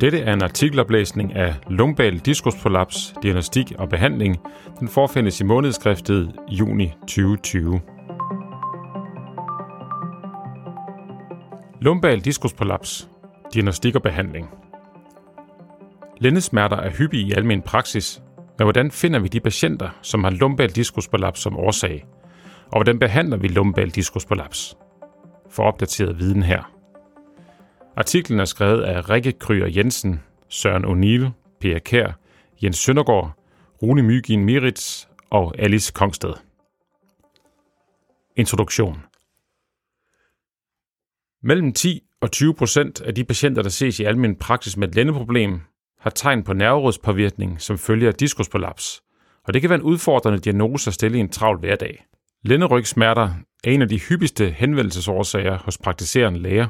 Dette er en artikeloplæsning af lumbal diskusprolaps, diagnostik og behandling. Den forfindes i månedskriftet juni 2020. Lumbal diskusprolaps, diagnostik og behandling. Lændesmerter er hyppige i almen praksis, men hvordan finder vi de patienter, som har lumbal diskusprolaps som årsag? Og hvordan behandler vi lumbal diskusprolaps? For opdateret viden her. Artiklen er skrevet af Rikke Kryer Jensen, Søren O'Neill, Per Kær, Jens Søndergaard, Rune Mygin Mirits og Alice Kongsted. Introduktion Mellem 10 og 20 procent af de patienter, der ses i almen praksis med et lændeproblem, har tegn på nerverådspåvirkning som følger af diskusprolaps, og det kan være en udfordrende diagnose at stille i en travl hverdag. Lænderygsmerter er en af de hyppigste henvendelsesårsager hos praktiserende læger,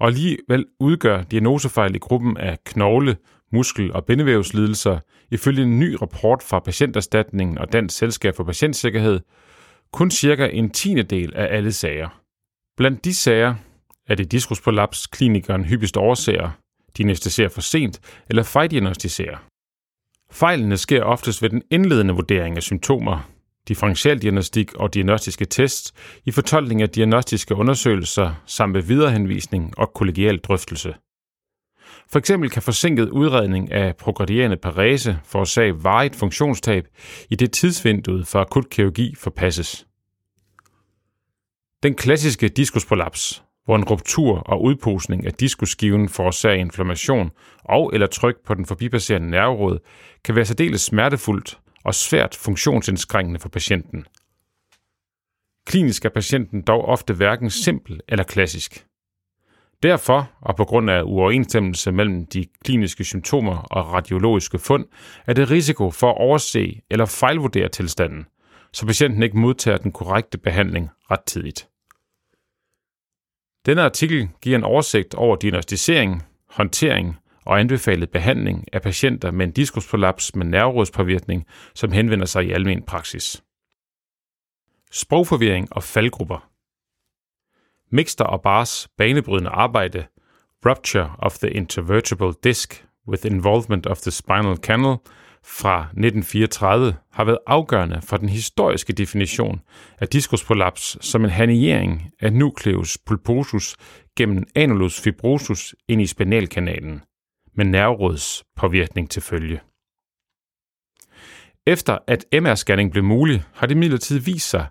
og alligevel udgør diagnosefejl i gruppen af knogle, muskel- og bindevævslidelser ifølge en ny rapport fra Patienterstatningen og Dansk Selskab for Patientsikkerhed kun cirka en tiende del af alle sager. Blandt de sager er det diskusprolaps klinikeren hyppigst overser, diagnostiserer for sent eller fejldiagnostiserer. Fejlene sker oftest ved den indledende vurdering af symptomer, differentialdiagnostik og diagnostiske tests i fortolkning af diagnostiske undersøgelser samt ved viderehenvisning og kollegial drøftelse. For eksempel kan forsinket udredning af progredierende parese forårsage varigt funktionstab i det tidsvinduet for akut kirurgi forpasses. Den klassiske diskusprolaps, hvor en ruptur og udposning af diskusskiven forårsager inflammation og eller tryk på den forbipasserende nerveråd, kan være særdeles smertefuldt og svært funktionsindskrænkende for patienten. Klinisk er patienten dog ofte hverken simpel eller klassisk. Derfor, og på grund af uoverensstemmelse mellem de kliniske symptomer og radiologiske fund, er det risiko for at overse eller fejlvurdere tilstanden, så patienten ikke modtager den korrekte behandling rettidigt. Denne artikel giver en oversigt over diagnostisering, håndtering og anbefalet behandling af patienter med en diskusprolaps med nerverådspåvirkning, som henvender sig i almen praksis. Sprogforvirring og faldgrupper. Mixter og Bars banebrydende arbejde Rupture of the Intervertebral Disc with Involvement of the Spinal Canal fra 1934 har været afgørende for den historiske definition af diskusprolaps som en haniering af nucleus pulposus gennem anulus fibrosus ind i spinalkanalen, med nerverådspåvirkning til følge. Efter at MR-scanning blev mulig, har det midlertid vist sig,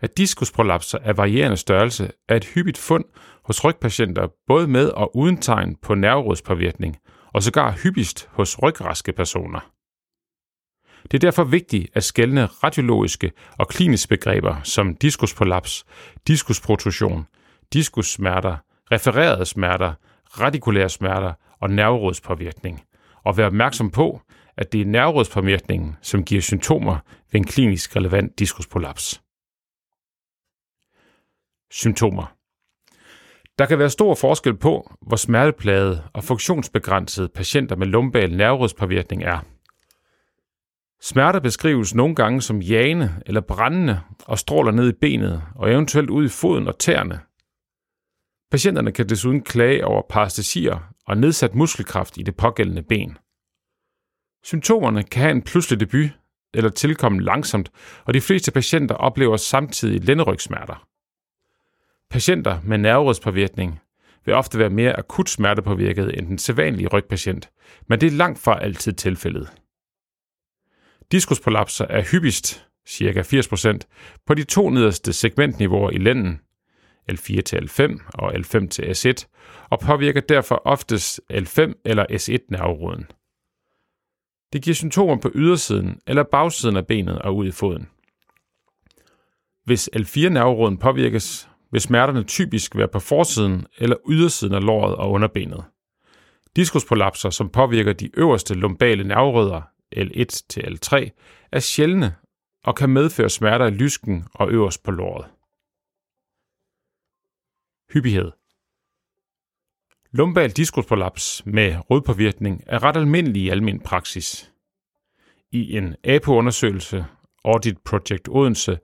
at diskusprolapser af varierende størrelse er et hyppigt fund hos rygpatienter både med og uden tegn på nerverådspåvirkning, og sågar hyppigst hos rygraske personer. Det er derfor vigtigt at skelne radiologiske og kliniske begreber som diskusprolaps, diskusprotrusion, diskussmerter, refererede smerter, radikulære smerter og nerverådspåvirkning, og være opmærksom på, at det er nerverådspåvirkningen, som giver symptomer ved en klinisk relevant diskusprolaps. Symptomer Der kan være stor forskel på, hvor smerteplade og funktionsbegrænsede patienter med lumbal nerverådspåvirkning er. Smerter beskrives nogle gange som jagende eller brændende og stråler ned i benet og eventuelt ud i foden og tæerne. Patienterne kan desuden klage over parastesier og nedsat muskelkraft i det pågældende ben. Symptomerne kan have en pludselig debut eller tilkomme langsomt, og de fleste patienter oplever samtidig lænderygsmerter. Patienter med nerverådspåvirkning vil ofte være mere akut smertepåvirket end den sædvanlige rygpatient, men det er langt fra altid tilfældet. Diskuspolapser er hyppigst, ca. 80%, på de to nederste segmentniveauer i lænden, L4 til L5 og L5 til S1, og påvirker derfor oftest L5 eller S1-nerveroden. Det giver symptomer på ydersiden eller bagsiden af benet og ud i foden. Hvis L4-nerveroden påvirkes, vil smerterne typisk være på forsiden eller ydersiden af låret og underbenet. Diskusprolapser, som påvirker de øverste lumbale nerverødder, L1 til L3, er sjældne og kan medføre smerter i lysken og øverst på låret. Hyppighed Lumbal diskusprolaps med rodpåvirkning er ret almindelig i almen praksis. I en APO-undersøgelse, Audit Project Odense,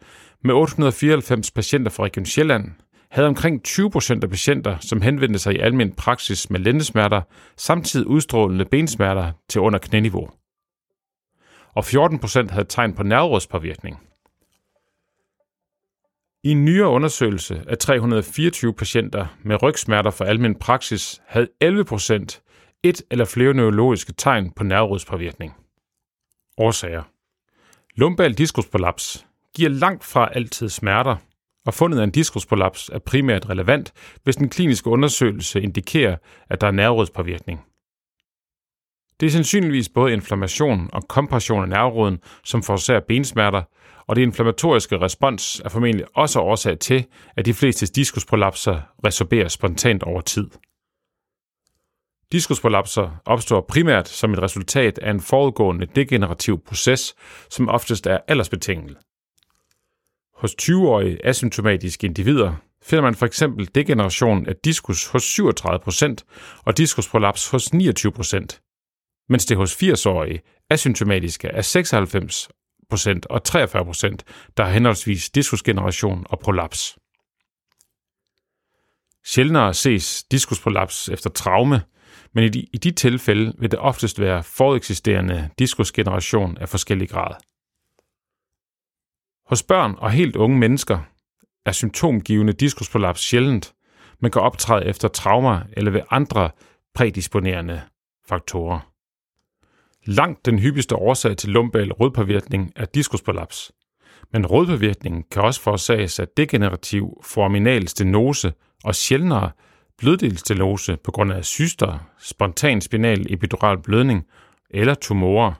med 894 patienter fra Region Sjælland, havde omkring 20 procent af patienter, som henvendte sig i almen praksis med lændesmerter, samtidig udstrålende bensmerter til under knæniveau. Og 14 procent havde tegn på nerverådspåvirkning. I en nyere undersøgelse af 324 patienter med rygsmerter for almen praksis havde 11 procent et eller flere neurologiske tegn på nerverodspåvirkning. Årsager Lumbal diskusprolaps giver langt fra altid smerter, og fundet af en diskusprolaps er primært relevant, hvis den kliniske undersøgelse indikerer, at der er nerverodspåvirkning. Det er sandsynligvis både inflammation og kompression af nerveråden, som forårsager bensmerter, og det inflammatoriske respons er formentlig også årsag til, at de fleste diskusprolapser resorberer spontant over tid. Diskusprolapser opstår primært som et resultat af en forudgående degenerativ proces, som oftest er aldersbetinget. Hos 20-årige asymptomatiske individer finder man for eksempel degeneration af diskus hos 37% og diskusprolaps hos 29%, mens det hos 80-årige asymptomatiske er 96% og 43%, der har henholdsvis diskusgeneration og prolaps. Sjældnere ses diskusprolaps efter traume, men i de, i de tilfælde vil det oftest være foreksisterende diskusgeneration af forskellig grad. Hos børn og helt unge mennesker er symptomgivende diskusprolaps sjældent, men kan optræde efter traumer eller ved andre prædisponerende faktorer. Langt den hyppigste årsag til lumbal rødpåvirkning er diskusprolaps, men rødpåvirkningen kan også forårsages af degenerativ foraminal stenose og sjældnere bløddelstenose på grund af syster, spontan spinal epidural blødning eller tumorer.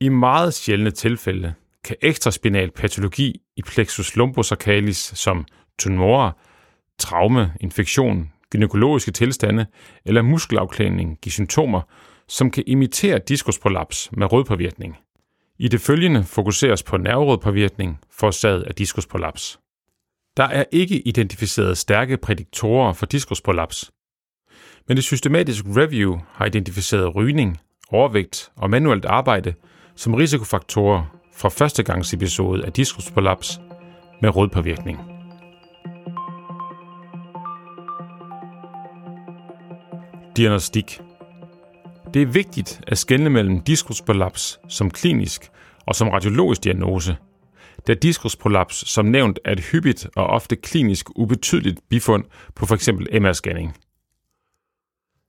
I meget sjældne tilfælde kan ekstraspinal patologi i plexus lumbosacralis som tumorer, traume, infektion, gynækologiske tilstande eller muskelafklædning give symptomer, som kan imitere diskusprolaps med rødpåvirkning. I det følgende fokuseres på nerverødpåvirkning forårsaget af diskusprolaps. Der er ikke identificeret stærke prædiktorer for diskusprolaps, men det systematiske review har identificeret rygning, overvægt og manuelt arbejde som risikofaktorer fra førstegangsepisode af diskusprolaps med rødpåvirkning. Diagnostik det er vigtigt at skelne mellem diskusprolaps som klinisk og som radiologisk diagnose, da diskusprolaps som nævnt er et hyppigt og ofte klinisk ubetydeligt bifund på f.eks. MR-scanning.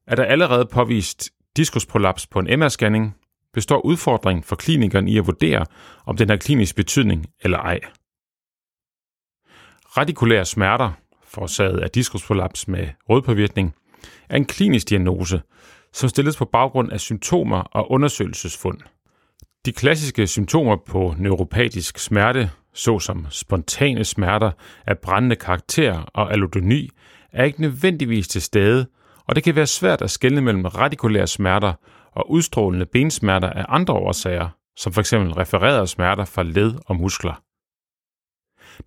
Er der allerede påvist diskusprolaps på en MR-scanning, består udfordringen for klinikeren i at vurdere, om den har klinisk betydning eller ej. Radikulære smerter, forårsaget af diskusprolaps med rødpåvirkning, er en klinisk diagnose, som stilles på baggrund af symptomer og undersøgelsesfund. De klassiske symptomer på neuropatisk smerte, såsom spontane smerter af brændende karakter og allodoni, er ikke nødvendigvis til stede, og det kan være svært at skelne mellem radikulære smerter og udstrålende bensmerter af andre årsager, som f.eks. refererede smerter fra led og muskler.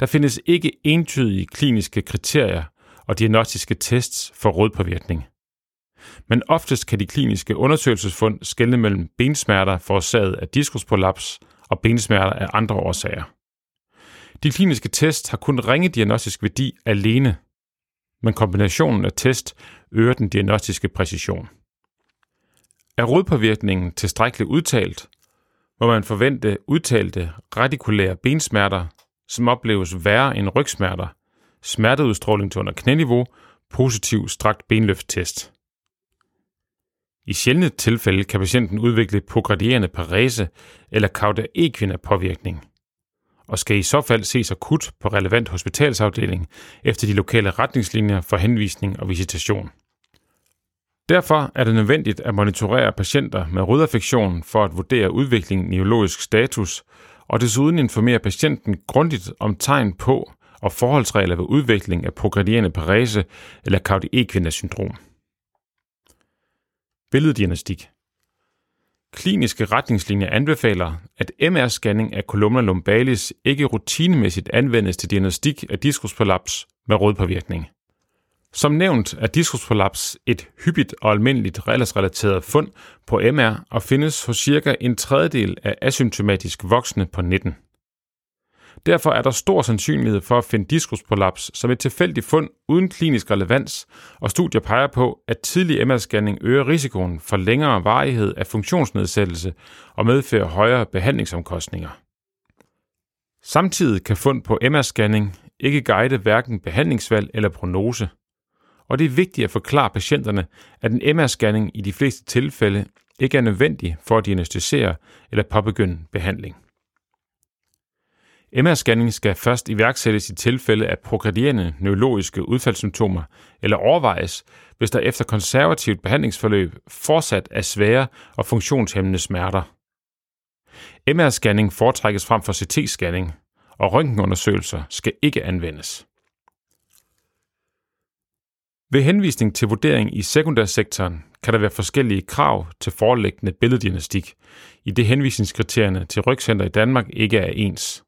Der findes ikke entydige kliniske kriterier og diagnostiske tests for rådpåvirkning. Men oftest kan de kliniske undersøgelsesfund skelne mellem bensmerter forårsaget af diskusprolaps og bensmerter af andre årsager. De kliniske test har kun ringe diagnostisk værdi alene, men kombinationen af test øger den diagnostiske præcision. Er rodpåvirkningen tilstrækkeligt udtalt, må man forvente udtalte radikulære bensmerter, som opleves værre end rygsmerter, smerteudstråling til under knæniveau, positiv strakt benløfttest. I sjældne tilfælde kan patienten udvikle progredierende parese eller cauda equina påvirkning, og skal i så fald ses akut på relevant hospitalsafdeling efter de lokale retningslinjer for henvisning og visitation. Derfor er det nødvendigt at monitorere patienter med rødaffektion for at vurdere udviklingen i neurologisk status, og desuden informere patienten grundigt om tegn på og forholdsregler ved udvikling af progredierende parese eller Caudy-Equina syndrom. Billeddiagnostik Kliniske retningslinjer anbefaler, at MR-scanning af columna lumbalis ikke rutinemæssigt anvendes til diagnostik af diskusprolaps med rådpåvirkning. Som nævnt er diskusprolaps et hyppigt og almindeligt aldersrelateret fund på MR og findes hos cirka en tredjedel af asymptomatisk voksne på 19. Derfor er der stor sandsynlighed for at finde diskusprolaps som et tilfældigt fund uden klinisk relevans, og studier peger på, at tidlig MR-scanning øger risikoen for længere varighed af funktionsnedsættelse og medfører højere behandlingsomkostninger. Samtidig kan fund på MR-scanning ikke guide hverken behandlingsvalg eller prognose. Og det er vigtigt at forklare patienterne, at en MR-scanning i de fleste tilfælde ikke er nødvendig for at diagnostisere eller påbegynde behandling. MR-scanning skal først iværksættes i tilfælde af progredierende neurologiske udfaldssymptomer eller overvejes, hvis der efter konservativt behandlingsforløb fortsat er svære og funktionshæmmende smerter. MR-scanning foretrækkes frem for CT-scanning, og røntgenundersøgelser skal ikke anvendes. Ved henvisning til vurdering i sekundærsektoren kan der være forskellige krav til forelæggende billeddiagnostik, i det henvisningskriterierne til rygcenter i Danmark ikke er ens.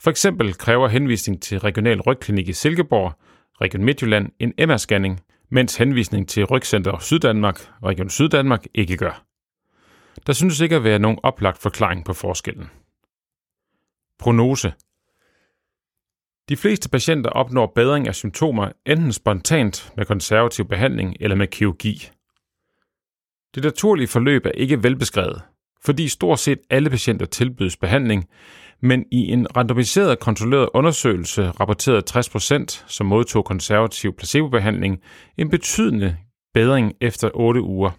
For eksempel kræver henvisning til Regional Rygklinik i Silkeborg, Region Midtjylland, en MR-scanning, mens henvisning til Rygcenter Syddanmark, Region Syddanmark ikke gør. Der synes ikke at være nogen oplagt forklaring på forskellen. Prognose De fleste patienter opnår bedring af symptomer enten spontant med konservativ behandling eller med kirurgi. Det naturlige forløb er ikke velbeskrevet, fordi stort set alle patienter tilbydes behandling, men i en randomiseret kontrolleret undersøgelse rapporterede 60%, som modtog konservativ placebobehandling, en betydende bedring efter 8 uger.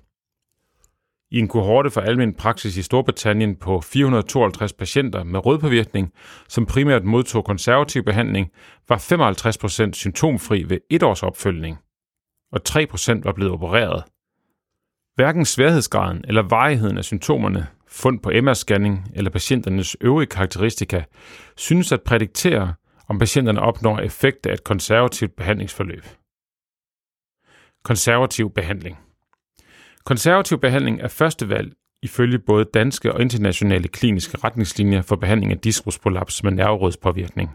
I en kohorte for almen praksis i Storbritannien på 452 patienter med rødpåvirkning, som primært modtog konservativ behandling, var 55% symptomfri ved et års opfølgning, og 3% var blevet opereret. Hverken sværhedsgraden eller varigheden af symptomerne fund på MR-scanning eller patienternes øvrige karakteristika synes at prædiktere, om patienterne opnår effekt af et konservativt behandlingsforløb. Konservativ behandling Konservativ behandling er første valg ifølge både danske og internationale kliniske retningslinjer for behandling af diskusprolaps med nerverådspåvirkning.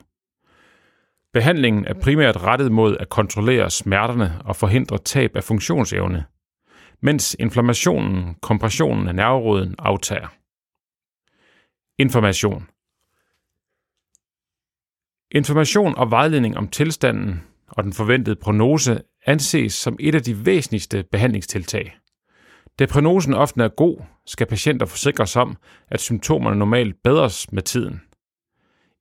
Behandlingen er primært rettet mod at kontrollere smerterne og forhindre tab af funktionsevne, mens inflammationen, kompressionen af nerveråden aftager. Information Information og vejledning om tilstanden og den forventede prognose anses som et af de væsentligste behandlingstiltag. Da prognosen ofte er god, skal patienter forsikres om, at symptomerne normalt bedres med tiden.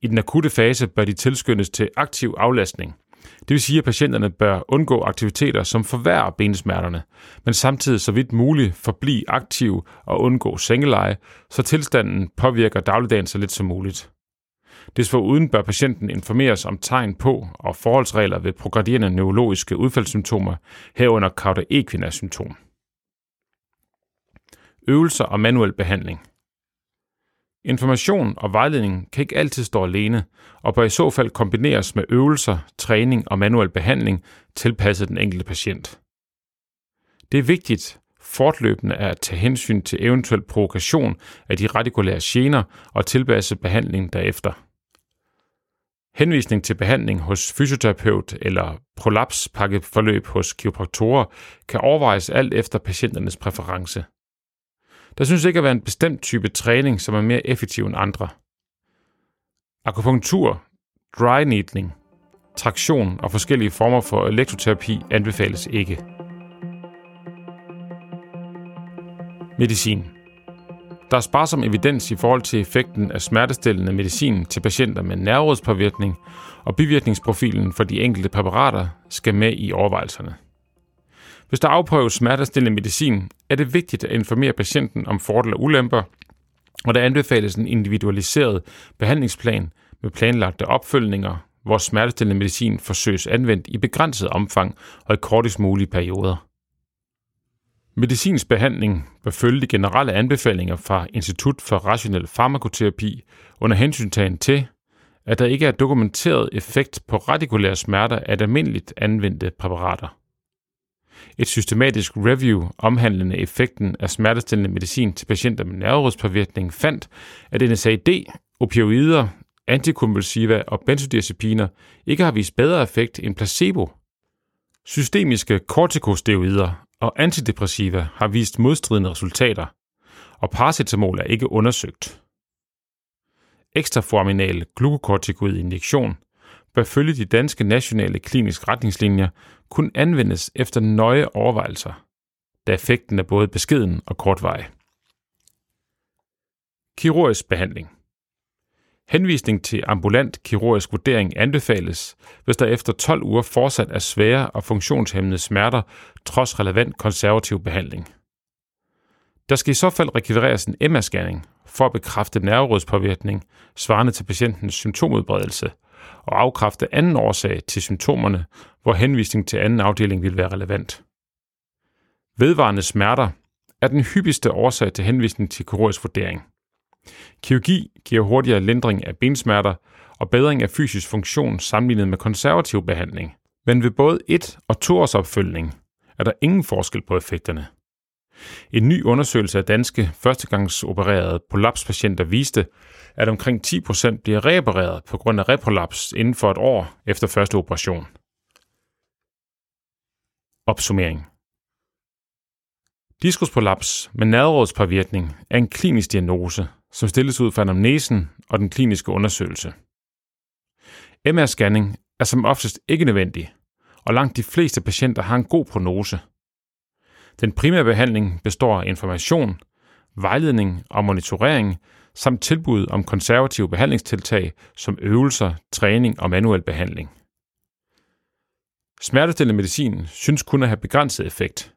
I den akutte fase bør de tilskyndes til aktiv aflastning – det vil sige, at patienterne bør undgå aktiviteter, som forværrer bensmerterne, men samtidig så vidt muligt forblive aktive og undgå sengeleje, så tilstanden påvirker dagligdagen så lidt som muligt. Desforuden bør patienten informeres om tegn på og forholdsregler ved progredierende neurologiske udfaldssymptomer, herunder cauda equina symptom. Øvelser og manuel behandling. Information og vejledning kan ikke altid stå alene, og bør i så fald kombineres med øvelser, træning og manuel behandling tilpasset den enkelte patient. Det er vigtigt fortløbende at tage hensyn til eventuel provokation af de radikulære gener og tilpasse behandlingen derefter. Henvisning til behandling hos fysioterapeut eller prolapspakkeforløb hos kiropraktorer kan overvejes alt efter patienternes præference. Der synes ikke at være en bestemt type træning, som er mere effektiv end andre. Akupunktur, dry needling, traktion og forskellige former for elektroterapi anbefales ikke. Medicin. Der er sparsom evidens i forhold til effekten af smertestillende medicin til patienter med nerverådspåvirkning, og bivirkningsprofilen for de enkelte præparater skal med i overvejelserne. Hvis der afprøves smertestillende medicin, er det vigtigt at informere patienten om fordele og ulemper, og der anbefales en individualiseret behandlingsplan med planlagte opfølgninger, hvor smertestillende medicin forsøges anvendt i begrænset omfang og i kortest mulige perioder. Medicinsk behandling bør følge de generelle anbefalinger fra Institut for Rationel Farmakoterapi under hensyntagen til, at der ikke er dokumenteret effekt på radikulære smerter af almindeligt anvendte præparater. Et systematisk review omhandlende effekten af smertestillende medicin til patienter med nerverådspåvirkning fandt, at NSAID, opioider, antikonvulsiva og benzodiazepiner ikke har vist bedre effekt end placebo. Systemiske kortikosteroider og antidepressiva har vist modstridende resultater, og paracetamol er ikke undersøgt. ekstraforminal glukokortikoid injektion bør følge de danske nationale kliniske retningslinjer kun anvendes efter nøje overvejelser, da effekten er både beskeden og kortvarig. Kirurgisk behandling Henvisning til ambulant kirurgisk vurdering anbefales, hvis der efter 12 uger fortsat er svære og funktionshemmende smerter trods relevant konservativ behandling. Der skal i så fald rekvireres en MR-scanning for at bekræfte nerverådspåvirkning svarende til patientens symptomudbredelse og afkræfte anden årsag til symptomerne, hvor henvisning til anden afdeling vil være relevant. Vedvarende smerter er den hyppigste årsag til henvisning til kirurgisk vurdering. Kirurgi giver hurtigere lindring af bensmerter og bedring af fysisk funktion sammenlignet med konservativ behandling. Men ved både 1- og 2-års opfølgning er der ingen forskel på effekterne. En ny undersøgelse af danske førstegangsopererede prolapspatienter viste, at omkring 10% bliver reopereret på grund af reprolaps inden for et år efter første operation. Opsummering Diskusprolaps med nadrådspåvirkning er en klinisk diagnose, som stilles ud fra anamnesen og den kliniske undersøgelse. MR-scanning er som oftest ikke nødvendig, og langt de fleste patienter har en god prognose. Den primære behandling består af information, vejledning og monitorering, samt tilbud om konservative behandlingstiltag som øvelser, træning og manuel behandling. Smertestillende medicin synes kun at have begrænset effekt,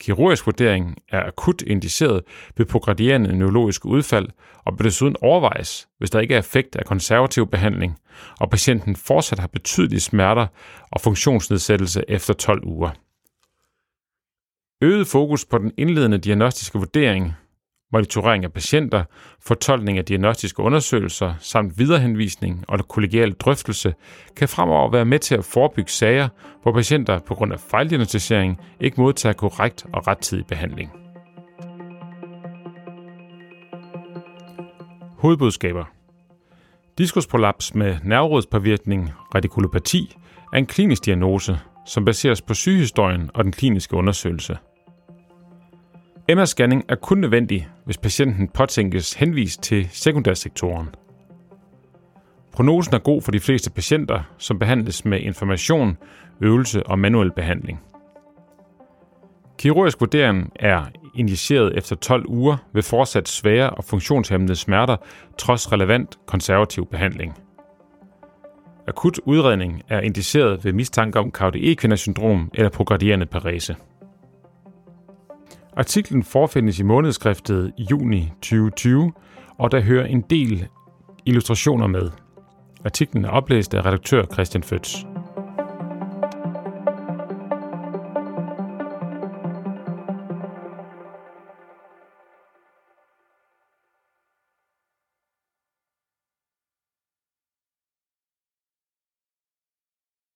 Kirurgisk vurdering er akut indiceret ved progredierende neurologiske udfald og bør desuden overvejes, hvis der ikke er effekt af konservativ behandling, og patienten fortsat har betydelige smerter og funktionsnedsættelse efter 12 uger. Øget fokus på den indledende diagnostiske vurdering monitorering af patienter, fortolkning af diagnostiske undersøgelser samt viderehenvisning og kollegial drøftelse kan fremover være med til at forebygge sager, hvor patienter på grund af fejldiagnostisering ikke modtager korrekt og rettidig behandling. Hovedbudskaber Diskusprolaps med nerverådspåvirkning, radikulopati, er en klinisk diagnose, som baseres på sygehistorien og den kliniske undersøgelse – MR-scanning er kun nødvendig, hvis patienten påtænkes henvist til sekundærsektoren. Prognosen er god for de fleste patienter, som behandles med information, øvelse og manuel behandling. Kirurgisk vurdering er injiceret efter 12 uger ved fortsat svære og funktionshæmmende smerter trods relevant konservativ behandling. Akut udredning er indiceret ved mistanke om Caudy eller progredierende parese. Artiklen forfindes i månedskriftet juni 2020, og der hører en del illustrationer med. Artiklen er oplæst af redaktør Christian Føds.